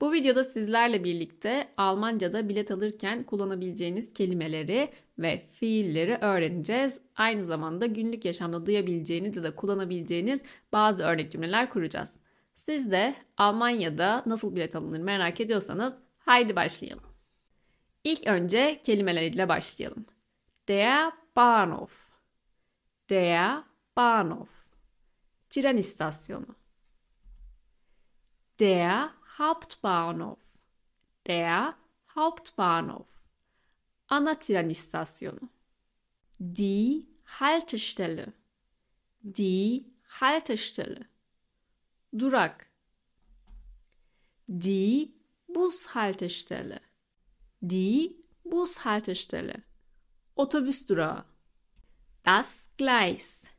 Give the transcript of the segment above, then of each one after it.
Bu videoda sizlerle birlikte Almanca'da bilet alırken kullanabileceğiniz kelimeleri ve fiilleri öğreneceğiz. Aynı zamanda günlük yaşamda duyabileceğiniz ya da kullanabileceğiniz bazı örnek cümleler kuracağız. Siz de Almanya'da nasıl bilet alınır merak ediyorsanız haydi başlayalım. İlk önce kelimeleriyle başlayalım. Der Bahnhof. Der Bahnhof. Tren istasyonu. Der Hauptbahnhof. Der Hauptbahnhof. Ana tren istasyonu. Die Haltestelle. Die Haltestelle. Durak. Die Bushaltestelle. Die Bushaltestelle. Otobüs durağı. Das Gleis.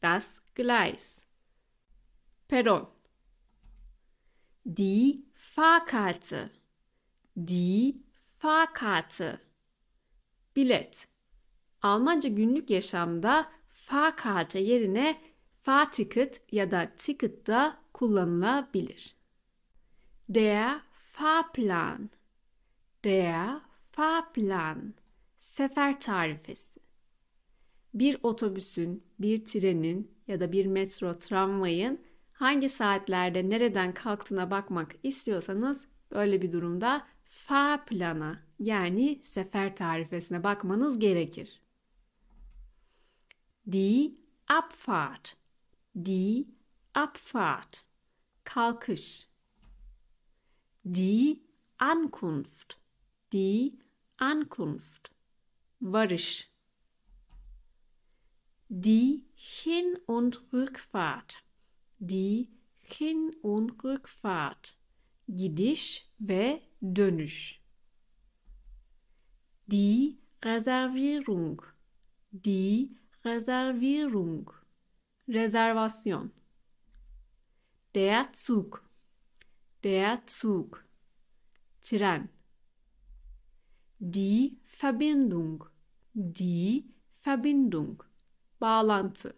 Das Gleis. Peron. Die Fahrkarte. Die Fahrkarte. Bilet. Almanca günlük yaşamda Fahrkarte yerine Fahrticket ya da ticket da kullanılabilir. Der Fahrplan. Der Fahrplan. Sefer tarifesi. Bir otobüsün, bir trenin ya da bir metro tramvayın hangi saatlerde nereden kalktığına bakmak istiyorsanız böyle bir durumda Fahrplana yani sefer tarifesine bakmanız gerekir. Die Abfahrt. Die Abfahrt. Kalkış. Die Ankunft. Die Ankunft. Varış. Die Hin- und Rückfahrt. Die Hin- und Rückfahrt. Gidiş ve dönüş. Die Reservierung. Die Reservierung. Rezervasyon. Der Zug. Der Zug. Tren. Die Verbindung. Die Verbindung. Bağlantı.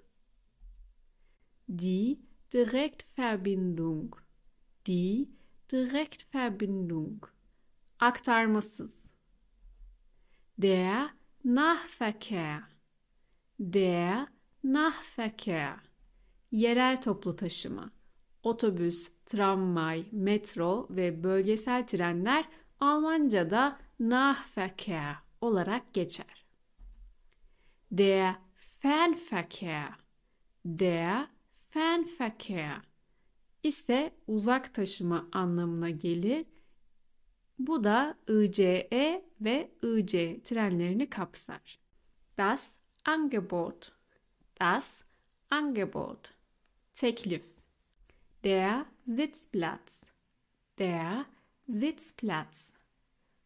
Die Direktverbindung. Die Direktverbindung. Aktarmasız. Der Nahverkehr. Der Nahverkehr. Yerel toplu taşıma. Otobüs, tramvay, metro ve bölgesel trenler Almanca'da Nahverkehr olarak geçer. Der Fernverkehr. Der Fernverkehr ise uzak taşıma anlamına gelir. Bu da ICE ve IC trenlerini kapsar. Das Angebot. Das Angebot. Teklif. Der Sitzplatz. Der Sitzplatz.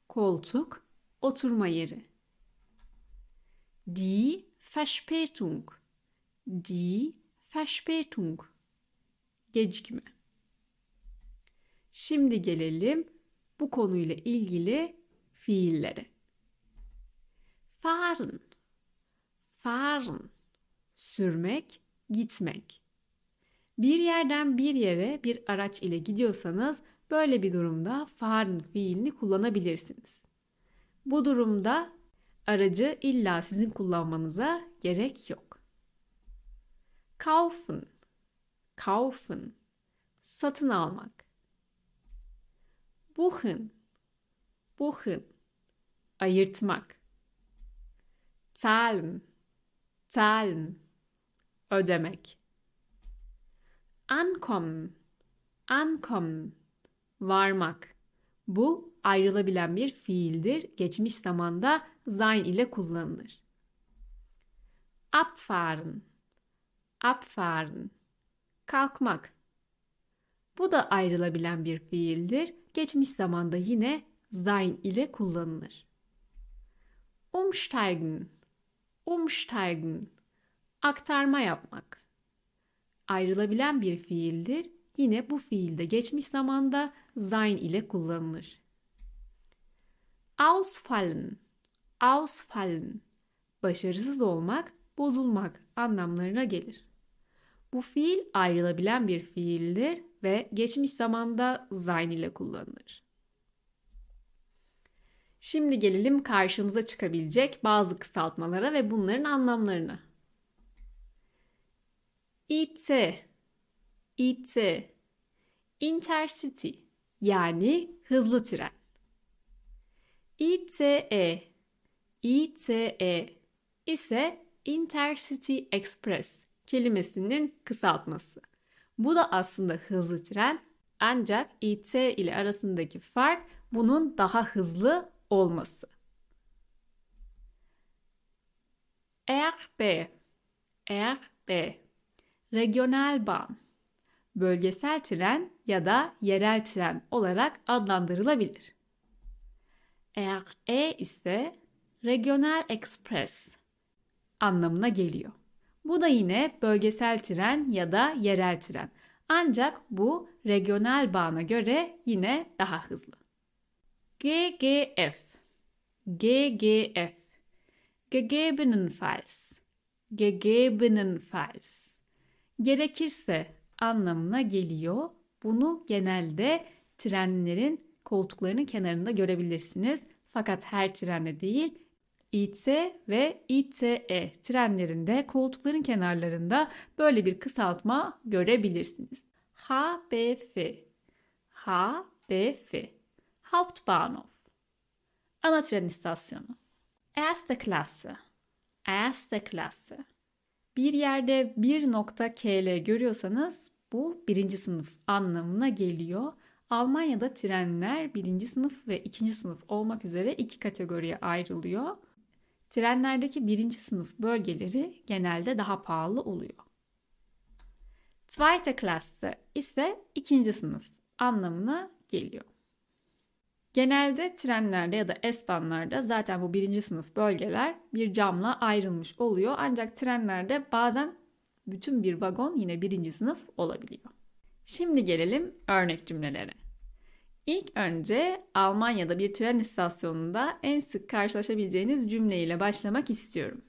Koltuk, oturma yeri. Die Verspätung. Die Verspätung. Gecikme. Şimdi gelelim bu konuyla ilgili fiillere. Fahren. Fahren. Sürmek, gitmek. Bir yerden bir yere bir araç ile gidiyorsanız böyle bir durumda fahren fiilini kullanabilirsiniz. Bu durumda aracı illa sizin kullanmanıza gerek yok. Kaufen. Kaufen. Satın almak. Buchen. Buchen. Ayırtmak. Zahlen. Zahlen. Ödemek. Ankommen. Ankommen. Varmak. Bu ayrılabilen bir fiildir. Geçmiş zamanda sein ile kullanılır. Abfahren. Abfahren. Kalkmak. Bu da ayrılabilen bir fiildir. Geçmiş zamanda yine sein ile kullanılır. Umsteigen. Umsteigen. Aktarma yapmak. Ayrılabilen bir fiildir. Yine bu fiilde geçmiş zamanda sein ile kullanılır. Ausfallen. Ausfallen. Başarısız olmak, bozulmak anlamlarına gelir. Bu fiil ayrılabilen bir fiildir. ve geçmiş zamanda sein ile kullanılır. Şimdi gelelim karşımıza çıkabilecek bazı kısaltmalara ve bunların anlamlarına. IT, IT, Intercity yani hızlı tren. ITE, ITE ise Intercity Express kelimesinin kısaltması. Bu da aslında hızlı tren ancak IT ile arasındaki fark bunun daha hızlı olması. RB RB Regionalbahn bölgesel tren ya da yerel tren olarak adlandırılabilir. RE ise Regional Express anlamına geliyor. Bu da yine bölgesel tren ya da yerel tren. Ancak bu regional bağına göre yine daha hızlı. GGF GGF Gegebenenfalls Gegebenenfalls Gerekirse anlamına geliyor. Bunu genelde trenlerin koltuklarının kenarında görebilirsiniz. Fakat her trende değil, İT ve İTE trenlerinde koltukların kenarlarında böyle bir kısaltma görebilirsiniz. HBF HBF Hauptbahnhof Ana tren istasyonu Erste Klasse Erste Klasse Bir yerde bir nokta KL görüyorsanız bu birinci sınıf anlamına geliyor. Almanya'da trenler birinci sınıf ve ikinci sınıf olmak üzere iki kategoriye ayrılıyor. Trenlerdeki birinci sınıf bölgeleri genelde daha pahalı oluyor. Zweite Klasse ise ikinci sınıf anlamına geliyor. Genelde trenlerde ya da S-Bahn'larda zaten bu birinci sınıf bölgeler bir camla ayrılmış oluyor. Ancak trenlerde bazen bütün bir vagon yine birinci sınıf olabiliyor. Şimdi gelelim örnek cümlelere. İlk önce Almanya'da bir tren istasyonunda en sık karşılaşabileceğiniz cümleyle başlamak istiyorum.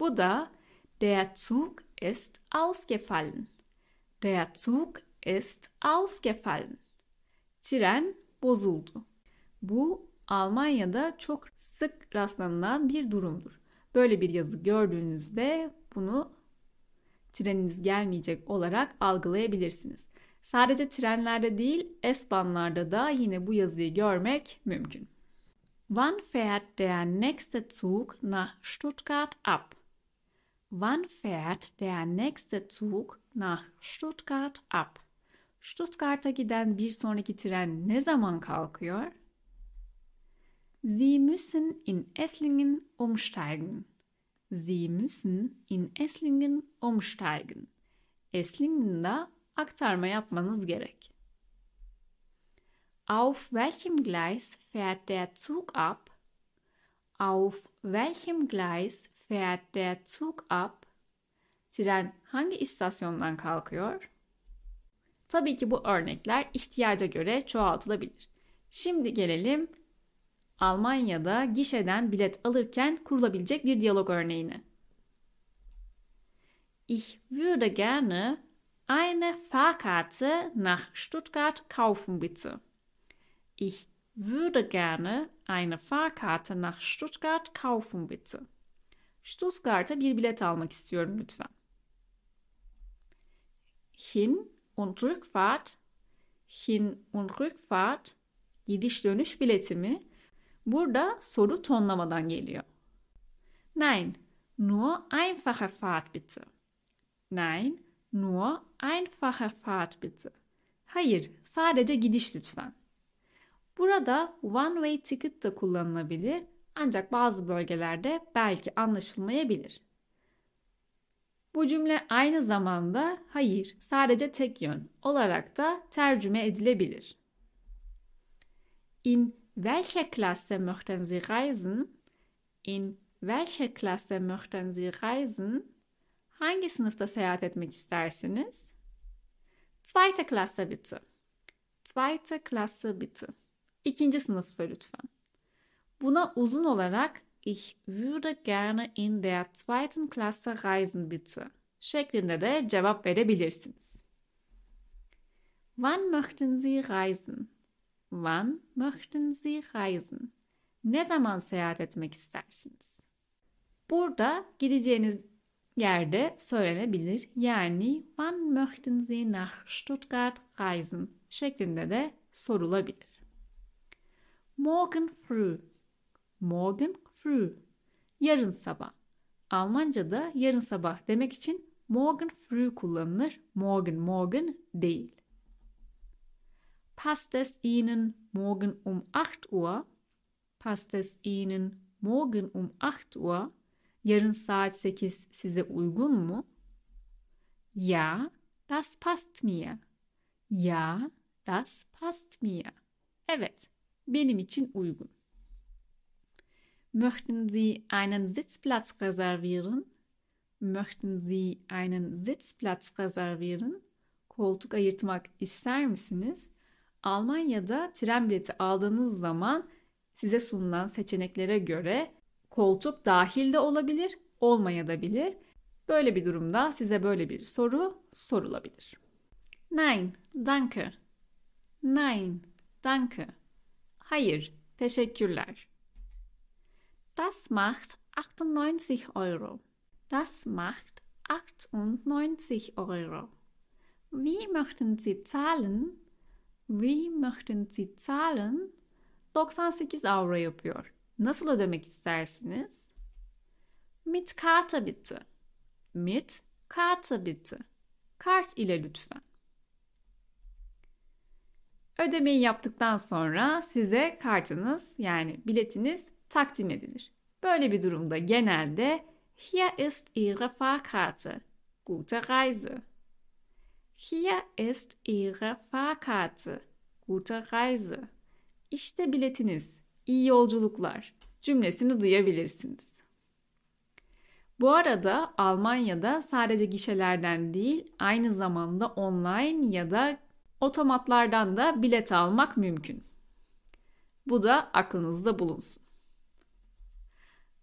Bu da Der Zug ist ausgefallen. Der Zug ist ausgefallen. Tren bozuldu. Bu Almanya'da çok sık rastlanılan bir durumdur. Böyle bir yazı gördüğünüzde bunu treniniz gelmeyecek olarak algılayabilirsiniz. Sadece trenlerde değil, S-Bahnlarda da yine bu yazıyı görmek mümkün. Wann fährt der nächste Zug nach Stuttgart ab? Wann fährt der nächste Zug nach Stuttgart ab? Stuttgart'a giden bir sonraki tren ne zaman kalkıyor? Sie müssen in Esslingen umsteigen. Sie müssen in Esslingen umsteigen. Esslingen'da aktarma yapmanız gerek. Auf welchem Gleis fährt der Zug ab? Auf welchem Gleis fährt der Zug ab? Tren hangi istasyondan kalkıyor? Tabii ki bu örnekler ihtiyaca göre çoğaltılabilir. Şimdi gelelim Almanya'da gişeden bilet alırken kurulabilecek bir diyalog örneğine. Ich würde gerne eine Fahrkarte nach Stuttgart kaufen, bitte. Ich würde gerne eine Fahrkarte nach Stuttgart kaufen, bitte. Stuttgart'a bir bilet almak istiyorum lütfen. Hin und Rückfahrt, Hin und Rückfahrt, gidiş dönüş bileti mi? Burada soru tonlamadan geliyor. Nein, nur einfache Fahrt bitte. Nein, nur einfache Fahrt bitte. Hayır, sadece gidiş lütfen. Burada one way ticket de kullanılabilir ancak bazı bölgelerde belki anlaşılmayabilir. Bu cümle aynı zamanda hayır, sadece tek yön olarak da tercüme edilebilir. In welche Klasse möchten Sie reisen? In welche Klasse möchten Sie reisen? Hangi sınıfta seyahat etmek istersiniz? Zweite Klasse bitte. Zweite Klasse bitte. İkinci sınıfta lütfen. Buna uzun olarak Ich würde gerne in der zweiten Klasse reisen bitte şeklinde de cevap verebilirsiniz. Wann möchten Sie reisen? Wann möchten Sie reisen? Ne zaman seyahat etmek istersiniz? Burada gideceğiniz yerde söylenebilir. Yani wann möchten Sie nach Stuttgart reisen şeklinde de sorulabilir. Morgen früh. Morgen früh. Yarın sabah. Almanca'da yarın sabah demek için morgen früh kullanılır. Morgen morgen değil. Passt es Ihnen morgen um 8 Uhr? Passt es Ihnen morgen um 8 Uhr? Yarın saat 8 size uygun mu? Ja, das passt mir. Ja, das passt mir. Evet, benim için uygun. Möchten Sie einen Sitzplatz reservieren? Möchten Sie einen Sitzplatz reservieren? Koltuk ayırtmak ister misiniz? Almanya'da tren bileti aldığınız zaman size sunulan seçeneklere göre koltuk dahil de olabilir, olmayabilir. Böyle bir durumda size böyle bir soru sorulabilir. Nein, danke. Nein, danke. Hayır, teşekkürler. Das macht 98 Euro. Das macht 98 Euro. Wie möchten Sie zahlen? Wie möchten Sie zahlen? 98 avro yapıyor. Nasıl ödemek istersiniz? Mit Karte bitte. Mit Karte bitte. Kart ile lütfen. Ödemeyi yaptıktan sonra size kartınız yani biletiniz takdim edilir. Böyle bir durumda genelde Hier ist Ihre Fahrkarte. Gute Reise. Hier ist Ihre Fahrkarte. Gute Reise. İşte biletiniz. İyi yolculuklar cümlesini duyabilirsiniz. Bu arada Almanya'da sadece gişelerden değil, aynı zamanda online ya da otomatlardan da bilet almak mümkün. Bu da aklınızda bulunsun.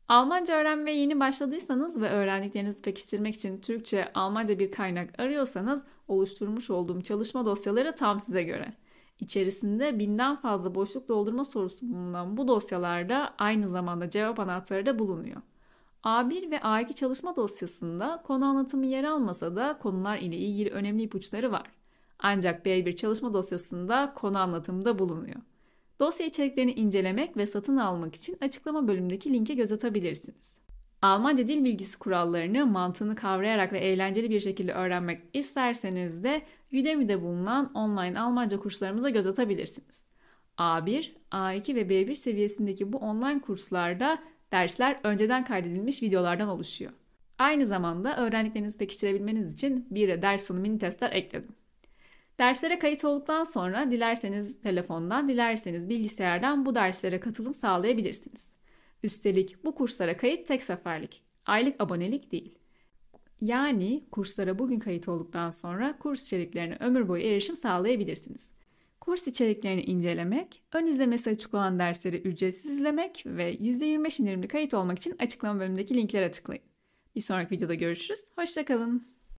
Almanca öğrenmeye yeni başladıysanız ve öğrendiklerinizi pekiştirmek için Türkçe, Almanca bir kaynak arıyorsanız oluşturmuş olduğum çalışma dosyaları tam size göre. İçerisinde binden fazla boşluk doldurma sorusu bulunan bu dosyalarda aynı zamanda cevap anahtarı da bulunuyor. A1 ve A2 çalışma dosyasında konu anlatımı yer almasa da konular ile ilgili önemli ipuçları var. Ancak B1 çalışma dosyasında konu anlatımı da bulunuyor. Dosya içeriklerini incelemek ve satın almak için açıklama bölümündeki linke göz atabilirsiniz. Almanca dil bilgisi kurallarını mantığını kavrayarak ve eğlenceli bir şekilde öğrenmek isterseniz de Udemy'de bulunan online Almanca kurslarımıza göz atabilirsiniz. A1, A2 ve B1 seviyesindeki bu online kurslarda dersler önceden kaydedilmiş videolardan oluşuyor. Aynı zamanda öğrendiklerinizi pekiştirebilmeniz için bir de ders sonu mini testler ekledim. Derslere kayıt olduktan sonra dilerseniz telefondan, dilerseniz bilgisayardan bu derslere katılım sağlayabilirsiniz. Üstelik bu kurslara kayıt tek seferlik, aylık abonelik değil. Yani kurslara bugün kayıt olduktan sonra kurs içeriklerine ömür boyu erişim sağlayabilirsiniz. Kurs içeriklerini incelemek, ön izlemesi açık olan dersleri ücretsiz izlemek ve %25 indirimli kayıt olmak için açıklama bölümündeki linklere tıklayın. Bir sonraki videoda görüşürüz. Hoşçakalın.